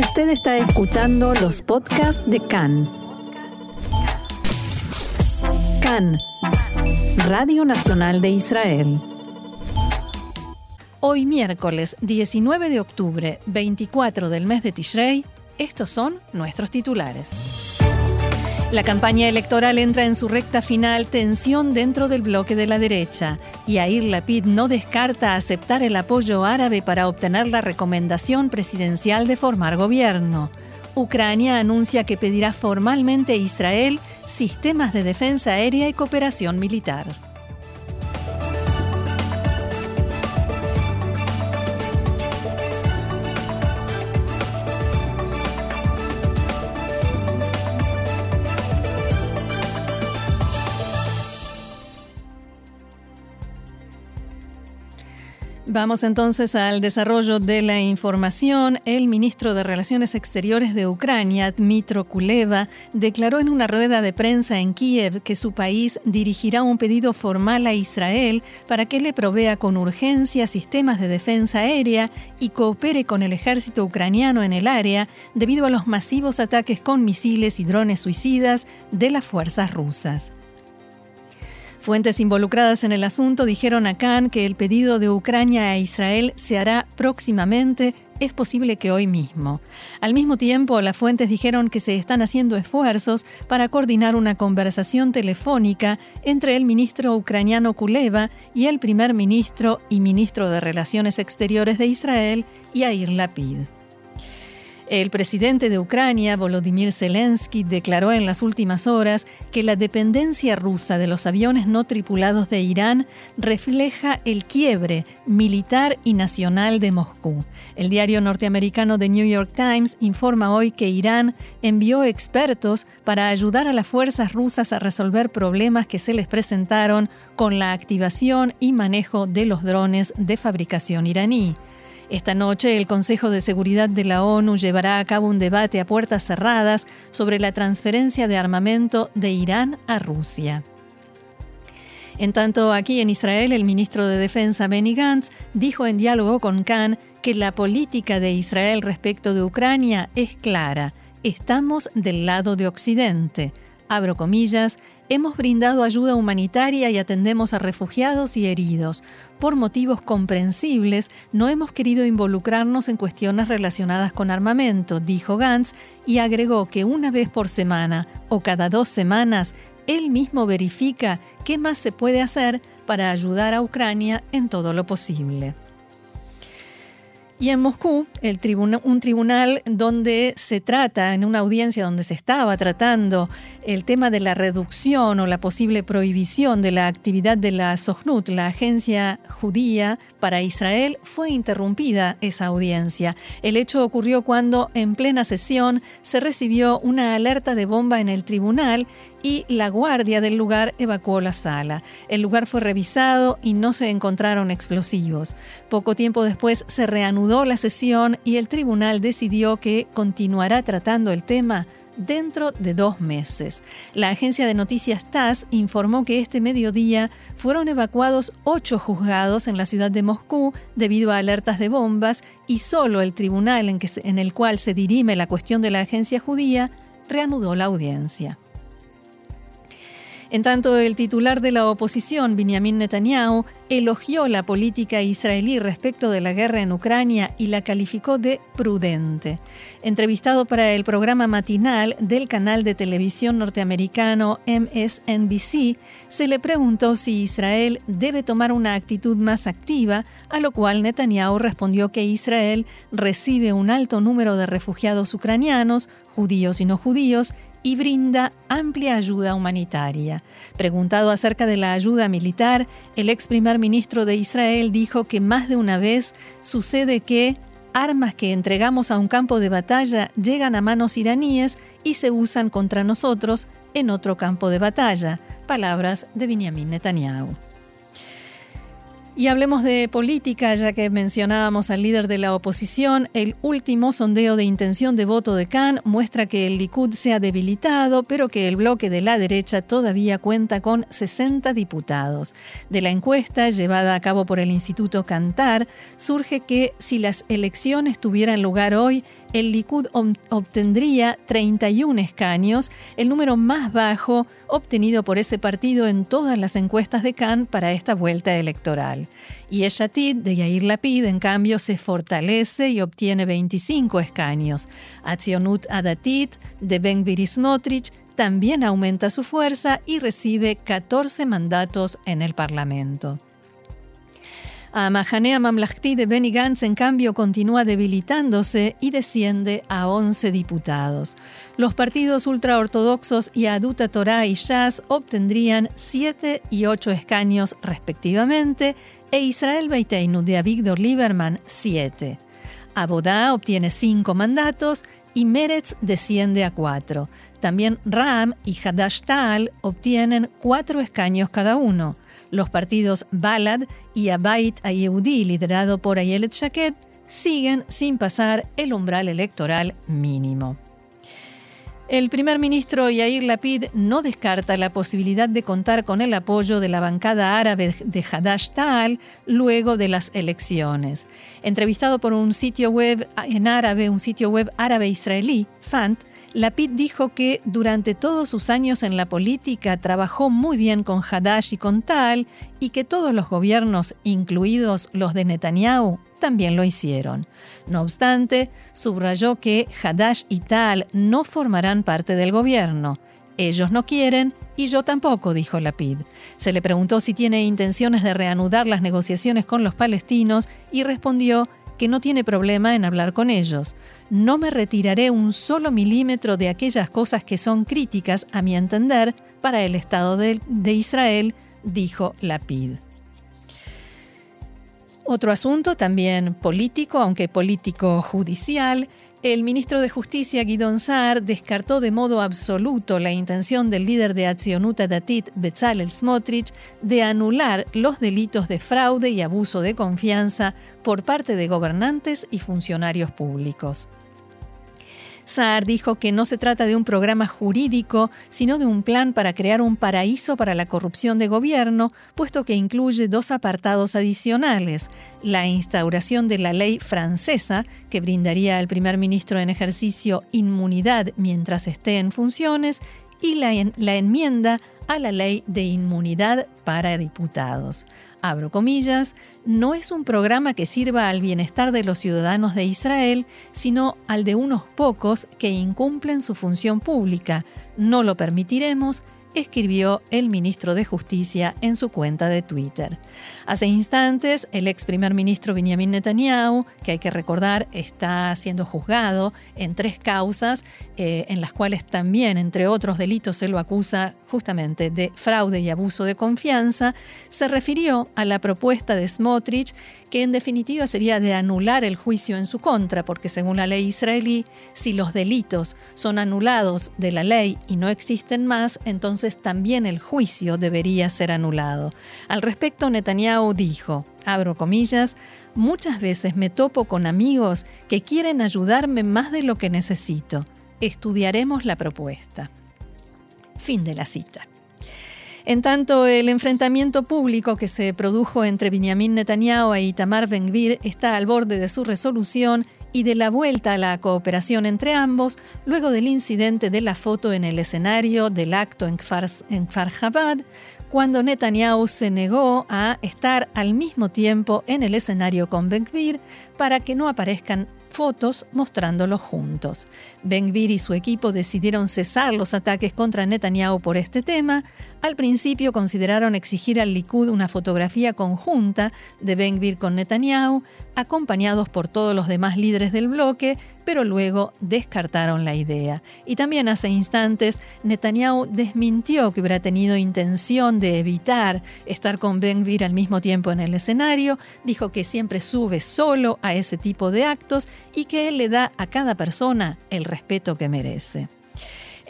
Usted está escuchando los podcasts de CAN. CAN, Radio Nacional de Israel. Hoy miércoles 19 de octubre, 24 del mes de Tishrei, estos son nuestros titulares. La campaña electoral entra en su recta final, tensión dentro del bloque de la derecha. Y Yair Lapid no descarta aceptar el apoyo árabe para obtener la recomendación presidencial de formar gobierno. Ucrania anuncia que pedirá formalmente a Israel sistemas de defensa aérea y cooperación militar. Vamos entonces al desarrollo de la información. El ministro de Relaciones Exteriores de Ucrania, Dmitro Kuleva, declaró en una rueda de prensa en Kiev que su país dirigirá un pedido formal a Israel para que le provea con urgencia sistemas de defensa aérea y coopere con el ejército ucraniano en el área debido a los masivos ataques con misiles y drones suicidas de las fuerzas rusas. Fuentes involucradas en el asunto dijeron a Khan que el pedido de Ucrania a Israel se hará próximamente, es posible que hoy mismo. Al mismo tiempo, las fuentes dijeron que se están haciendo esfuerzos para coordinar una conversación telefónica entre el ministro ucraniano Kuleva y el primer ministro y ministro de Relaciones Exteriores de Israel, Yair Lapid. El presidente de Ucrania, Volodymyr Zelensky, declaró en las últimas horas que la dependencia rusa de los aviones no tripulados de Irán refleja el quiebre militar y nacional de Moscú. El diario norteamericano The New York Times informa hoy que Irán envió expertos para ayudar a las fuerzas rusas a resolver problemas que se les presentaron con la activación y manejo de los drones de fabricación iraní. Esta noche el Consejo de Seguridad de la ONU llevará a cabo un debate a puertas cerradas sobre la transferencia de armamento de Irán a Rusia. En tanto, aquí en Israel, el ministro de Defensa Benny Gantz dijo en diálogo con Khan que la política de Israel respecto de Ucrania es clara. Estamos del lado de Occidente. Abro comillas, hemos brindado ayuda humanitaria y atendemos a refugiados y heridos. Por motivos comprensibles, no hemos querido involucrarnos en cuestiones relacionadas con armamento, dijo Gantz, y agregó que una vez por semana o cada dos semanas, él mismo verifica qué más se puede hacer para ayudar a Ucrania en todo lo posible. Y en Moscú, el un tribunal donde se trata, en una audiencia donde se estaba tratando el tema de la reducción o la posible prohibición de la actividad de la Sohnut, la agencia judía para Israel, fue interrumpida esa audiencia. El hecho ocurrió cuando en plena sesión se recibió una alerta de bomba en el tribunal y la guardia del lugar evacuó la sala. El lugar fue revisado y no se encontraron explosivos. Poco tiempo después se reanudó la sesión y el tribunal decidió que continuará tratando el tema dentro de dos meses. La agencia de noticias TASS informó que este mediodía fueron evacuados ocho juzgados en la ciudad de Moscú debido a alertas de bombas y solo el tribunal en, que, en el cual se dirime la cuestión de la agencia judía reanudó la audiencia. En tanto, el titular de la oposición, Benjamin Netanyahu, elogió la política israelí respecto de la guerra en Ucrania y la calificó de prudente. Entrevistado para el programa matinal del canal de televisión norteamericano MSNBC, se le preguntó si Israel debe tomar una actitud más activa, a lo cual Netanyahu respondió que Israel recibe un alto número de refugiados ucranianos, judíos y no judíos, y brinda amplia ayuda humanitaria. Preguntado acerca de la ayuda militar, el ex primer ministro de Israel dijo que más de una vez sucede que armas que entregamos a un campo de batalla llegan a manos iraníes y se usan contra nosotros en otro campo de batalla. Palabras de Benjamin Netanyahu. Y hablemos de política, ya que mencionábamos al líder de la oposición. El último sondeo de intención de voto de Khan muestra que el Likud se ha debilitado, pero que el bloque de la derecha todavía cuenta con 60 diputados. De la encuesta llevada a cabo por el Instituto Cantar, surge que si las elecciones tuvieran lugar hoy, el Likud obtendría 31 escaños, el número más bajo obtenido por ese partido en todas las encuestas de Cannes para esta vuelta electoral. Y Eshatid de Yair Lapid, en cambio, se fortalece y obtiene 25 escaños. Atzionut Adatit de Ben Smotrich también aumenta su fuerza y recibe 14 mandatos en el Parlamento. A Mahanea Mamlahti de Benny Gantz, en cambio, continúa debilitándose y desciende a 11 diputados. Los partidos ultraortodoxos y Aduta Torah y Shas obtendrían 7 y 8 escaños respectivamente e Israel Beiteinu de Avigdor Lieberman 7. Abodá obtiene 5 mandatos y Meretz desciende a 4. También Ram y Hadash Tal obtienen 4 escaños cada uno. Los partidos Balad y Abait Ayehudi, liderado por Ayelet Shaked, siguen sin pasar el umbral electoral mínimo. El primer ministro Yair Lapid no descarta la posibilidad de contar con el apoyo de la bancada árabe de Hadash Ta'al luego de las elecciones. Entrevistado por un sitio web en árabe, un sitio web árabe israelí, Fant, Lapid dijo que durante todos sus años en la política trabajó muy bien con Hadash y con Tal y que todos los gobiernos, incluidos los de Netanyahu, también lo hicieron. No obstante, subrayó que Hadash y Tal no formarán parte del gobierno. Ellos no quieren y yo tampoco, dijo Lapid. Se le preguntó si tiene intenciones de reanudar las negociaciones con los palestinos y respondió que no tiene problema en hablar con ellos. No me retiraré un solo milímetro de aquellas cosas que son críticas, a mi entender, para el Estado de, Israel, dijo Lapid. Otro asunto también político, aunque político judicial, el ministro de Justicia, Guidon Saar, descartó de modo absoluto la intención del líder de Accionuta Datit, Bezalel Smotrich, de anular los delitos de fraude y abuso de confianza por parte de gobernantes y funcionarios públicos. Saar dijo que no se trata de un programa jurídico, sino de un plan para crear un paraíso para la corrupción de gobierno, puesto que incluye dos apartados adicionales, la instauración de la ley francesa, que brindaría al primer ministro en ejercicio inmunidad mientras esté en funciones, y la, la enmienda a la ley de inmunidad para diputados. Abro comillas, no es un programa que sirva al bienestar de los ciudadanos de Israel, sino al de unos pocos que incumplen su función pública. No lo permitiremos escribió el ministro de Justicia en su cuenta de Twitter. Hace instantes, el ex primer ministro Benjamin Netanyahu, que hay que recordar está siendo juzgado en tres causas, eh, en las cuales también, entre otros delitos, se lo acusa justamente de fraude y abuso de confianza, se refirió a la propuesta de Smotrich que en definitiva sería de anular el juicio en su contra, porque según la ley israelí, si los delitos son anulados de la ley y no existen más, entonces también el juicio debería ser anulado. Al respecto, Netanyahu dijo, abro comillas, muchas veces me topo con amigos que quieren ayudarme más de lo que necesito. Estudiaremos la propuesta. Fin de la cita. En tanto, el enfrentamiento público que se produjo entre Benjamin Netanyahu e Itamar Ben-Gvir está al borde de su resolución y de la vuelta a la cooperación entre ambos luego del incidente de la foto en el escenario del acto en Kfar, en cuando Netanyahu se negó a estar al mismo tiempo en el escenario con Ben-Gvir para que no aparezcan fotos mostrándolos juntos. Ben-Gvir y su equipo decidieron cesar los ataques contra Netanyahu por este tema. Al principio consideraron exigir al Likud una fotografía conjunta de Ben-Gvir con Netanyahu, acompañados por todos los demás líderes del bloque, pero luego descartaron la idea. Y también hace instantes Netanyahu desmintió que hubiera tenido intención de evitar estar con Ben Gvir al mismo tiempo en el escenario, dijo que siempre sube solo a ese tipo de actos y que él le da a cada persona el respeto que merece.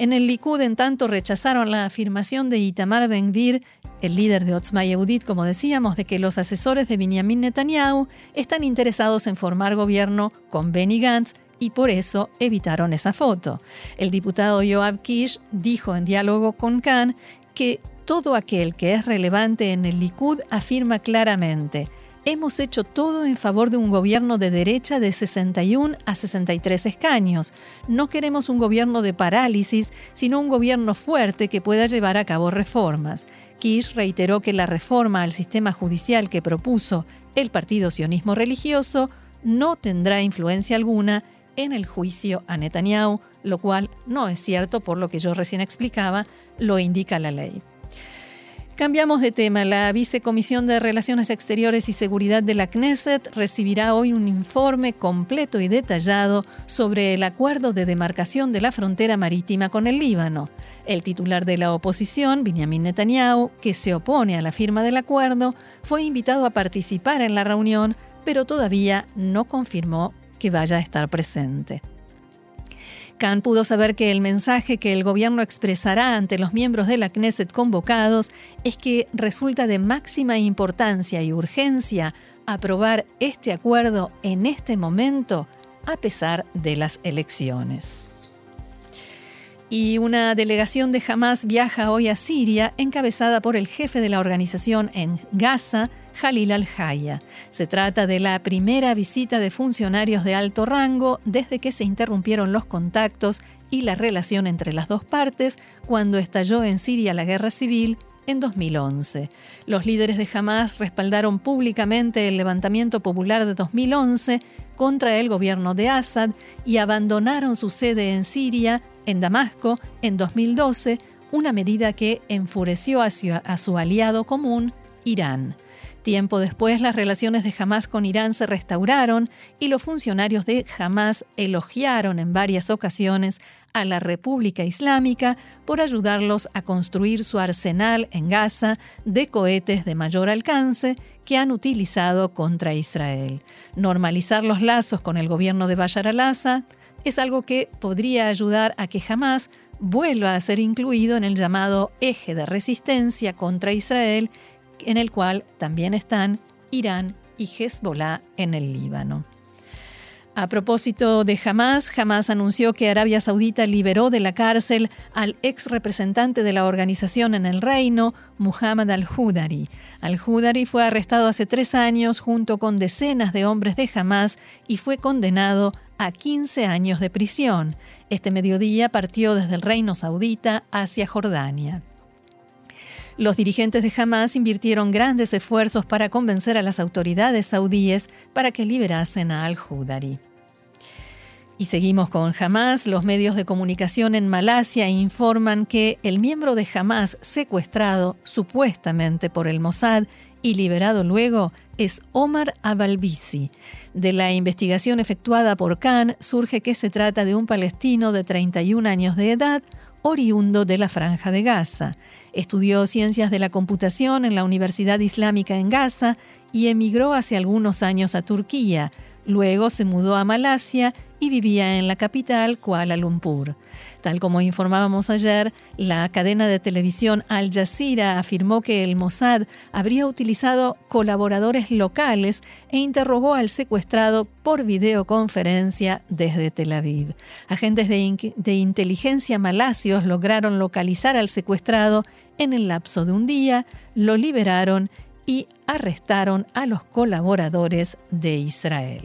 En el Likud, en tanto, rechazaron la afirmación de Itamar Ben-Gvir, el líder de Otzma Yehudit, como decíamos, de que los asesores de Benjamin Netanyahu están interesados en formar gobierno con Benny Gantz y por eso evitaron esa foto. El diputado Yoav Kish dijo en diálogo con Khan que todo aquel que es relevante en el Likud afirma claramente, hemos hecho todo en favor de un gobierno de derecha de 61 a 63 escaños. No queremos un gobierno de parálisis, sino un gobierno fuerte que pueda llevar a cabo reformas. Kish reiteró que la reforma al sistema judicial que propuso el Partido Sionismo Religioso no tendrá influencia alguna en el juicio a Netanyahu, lo cual no es cierto por lo que yo recién explicaba, lo indica la ley. Cambiamos de tema. La Vicecomisión de Relaciones Exteriores y Seguridad de la Knesset recibirá hoy un informe completo y detallado sobre el acuerdo de demarcación de la frontera marítima con el Líbano. El titular de la oposición, Benjamin Netanyahu, que se opone a la firma del acuerdo, fue invitado a participar en la reunión, pero todavía no confirmó que vaya a estar presente. Khan pudo saber que el mensaje que el gobierno expresará ante los miembros de la Knesset convocados es que resulta de máxima importancia y urgencia aprobar este acuerdo en este momento a pesar de las elecciones. Y una delegación de Hamas viaja hoy a Siria, encabezada por el jefe de la organización en Gaza, Jalil al-Haya. Se trata de la primera visita de funcionarios de alto rango desde que se interrumpieron los contactos y la relación entre las dos partes cuando estalló en Siria la guerra civil en 2011. Los líderes de Hamas respaldaron públicamente el levantamiento popular de 2011 contra el gobierno de Assad y abandonaron su sede en Siria en Damasco en 2012, una medida que enfureció a su, aliado común, Irán. Tiempo después, las relaciones de Hamas con Irán se restauraron y los funcionarios de Hamas elogiaron en varias ocasiones a la República Islámica por ayudarlos a construir su arsenal en Gaza de cohetes de mayor alcance que han utilizado contra Israel. Normalizar los lazos con el gobierno de Bashar al-Assad es algo que podría ayudar a que jamás vuelva a ser incluido en el llamado eje de resistencia contra Israel, en el cual también están Irán y Hezbollah en el Líbano. A propósito de Hamas, Hamas anunció que Arabia Saudita liberó de la cárcel al ex representante de la organización en el reino, Muhammad al-Hudari. Al-Hudari fue arrestado hace tres años junto con decenas de hombres de Hamas y fue condenado a 15 años de prisión. Este mediodía partió desde el reino saudita hacia Jordania. Los dirigentes de Hamas invirtieron grandes esfuerzos para convencer a las autoridades saudíes para que liberasen a al-Hudari. Y seguimos con Hamas. Los medios de comunicación en Malasia informan que el miembro de Hamas secuestrado supuestamente por el Mossad y liberado luego es Omar Abalbisi. De la investigación efectuada por Khan surge que se trata de un palestino de 31 años de edad, oriundo de la Franja de Gaza. Estudió ciencias de la computación en la Universidad Islámica en Gaza y emigró hace algunos años a Turquía. Luego se mudó a Malasia y vivía en la capital, Kuala Lumpur. Tal como informábamos ayer, la cadena de televisión Al Jazeera afirmó que el Mossad habría utilizado colaboradores locales e interrogó al secuestrado por videoconferencia desde Tel Aviv. Agentes de, de inteligencia malasios lograron localizar al secuestrado en el lapso de un día, lo liberaron y arrestaron a los colaboradores de Israel.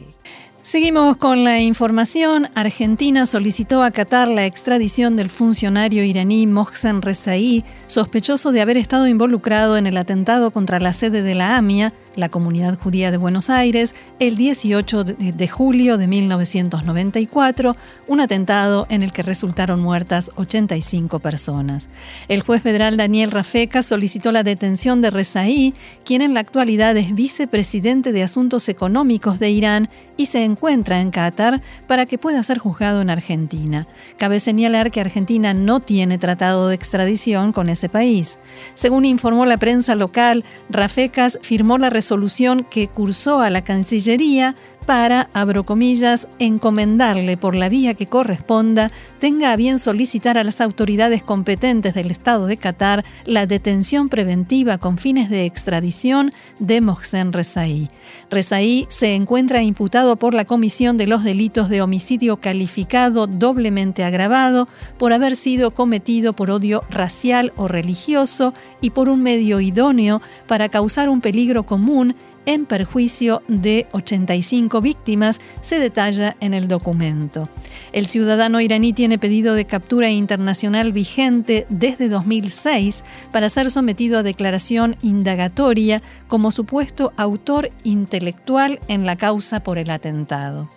Seguimos con la información. Argentina solicitó acatar la extradición del funcionario iraní Mohsen Rezaei, sospechoso de haber estado involucrado en el atentado contra la sede de la AMIA la comunidad judía de Buenos Aires el 18 de julio de 1994, un atentado en el que resultaron muertas 85 personas. El juez federal Daniel Rafeca solicitó la detención de Rezaí, quien en la actualidad es vicepresidente de Asuntos Económicos de Irán y se encuentra en Qatar para que pueda ser juzgado en Argentina. Cabe señalar que Argentina no tiene tratado de extradición con ese país. Según informó la prensa local, Rafecas firmó la resolución solución que cursó a la Cancillería para, abro comillas, encomendarle por la vía que corresponda, tenga a bien solicitar a las autoridades competentes del Estado de Qatar la detención preventiva con fines de extradición de Mohsen Rezaí. Rezaí se encuentra imputado por la comisión de los delitos de homicidio calificado doblemente agravado por haber sido cometido por odio racial o religioso y por un medio idóneo para causar un peligro común en perjuicio de 85 víctimas, se detalla en el documento. El ciudadano iraní tiene pedido de captura internacional vigente desde 2006 para ser sometido a declaración indagatoria como supuesto autor intelectual en la causa por el atentado.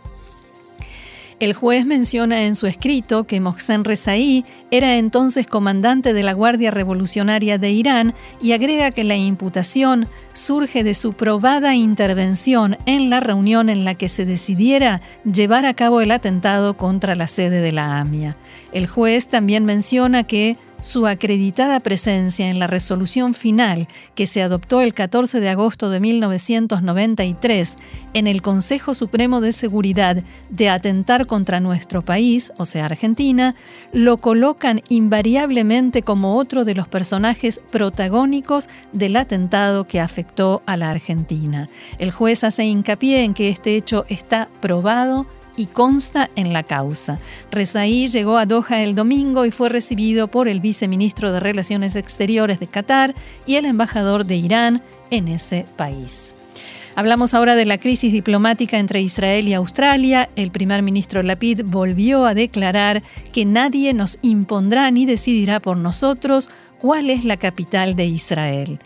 El juez menciona en su escrito que Mohsen Rezaí era entonces comandante de la Guardia Revolucionaria de Irán y agrega que la imputación surge de su probada intervención en la reunión en la que se decidiera llevar a cabo el atentado contra la sede de la AMIA. El juez también menciona que su acreditada presencia en la resolución final que se adoptó el 14 de agosto de 1993 en el Consejo Supremo de Seguridad de atentar contra nuestro país, o sea Argentina, lo colocan invariablemente como otro de los personajes protagónicos del atentado que afectó a la Argentina. El juez hace hincapié en que este hecho está probado y consta en la causa. Rezaí llegó a Doha el domingo y fue recibido por el viceministro de Relaciones Exteriores de Qatar y el embajador de Irán en ese país. Hablamos ahora de la crisis diplomática entre Israel y Australia. El primer ministro Lapid volvió a declarar que nadie nos impondrá ni decidirá por nosotros cuál es la capital de Israel.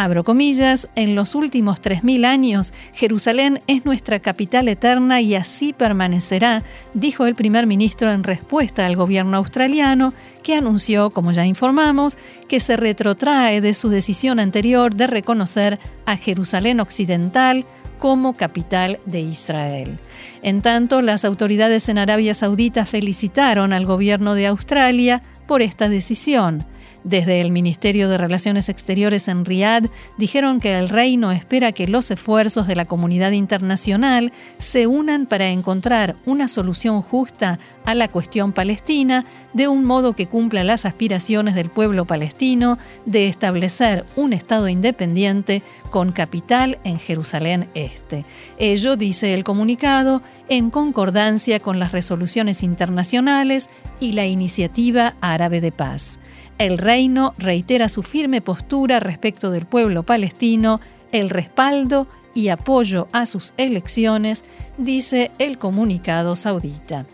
Abro comillas, en los últimos 3.000 años, Jerusalén es nuestra capital eterna y así permanecerá, dijo el primer ministro en respuesta al gobierno australiano, que anunció, como ya informamos, que se retrotrae de su decisión anterior de reconocer a Jerusalén Occidental como capital de Israel. En tanto, las autoridades en Arabia Saudita felicitaron al gobierno de Australia por esta decisión. Desde el Ministerio de Relaciones Exteriores en Riad dijeron que el reino espera que los esfuerzos de la comunidad internacional se unan para encontrar una solución justa a la cuestión palestina de un modo que cumpla las aspiraciones del pueblo palestino de establecer un Estado independiente con capital en Jerusalén Este. Ello, dice el comunicado, en concordancia con las resoluciones internacionales y la iniciativa árabe de paz. El reino reitera su firme postura respecto del pueblo palestino, el respaldo y apoyo a sus elecciones, dice el comunicado saudita.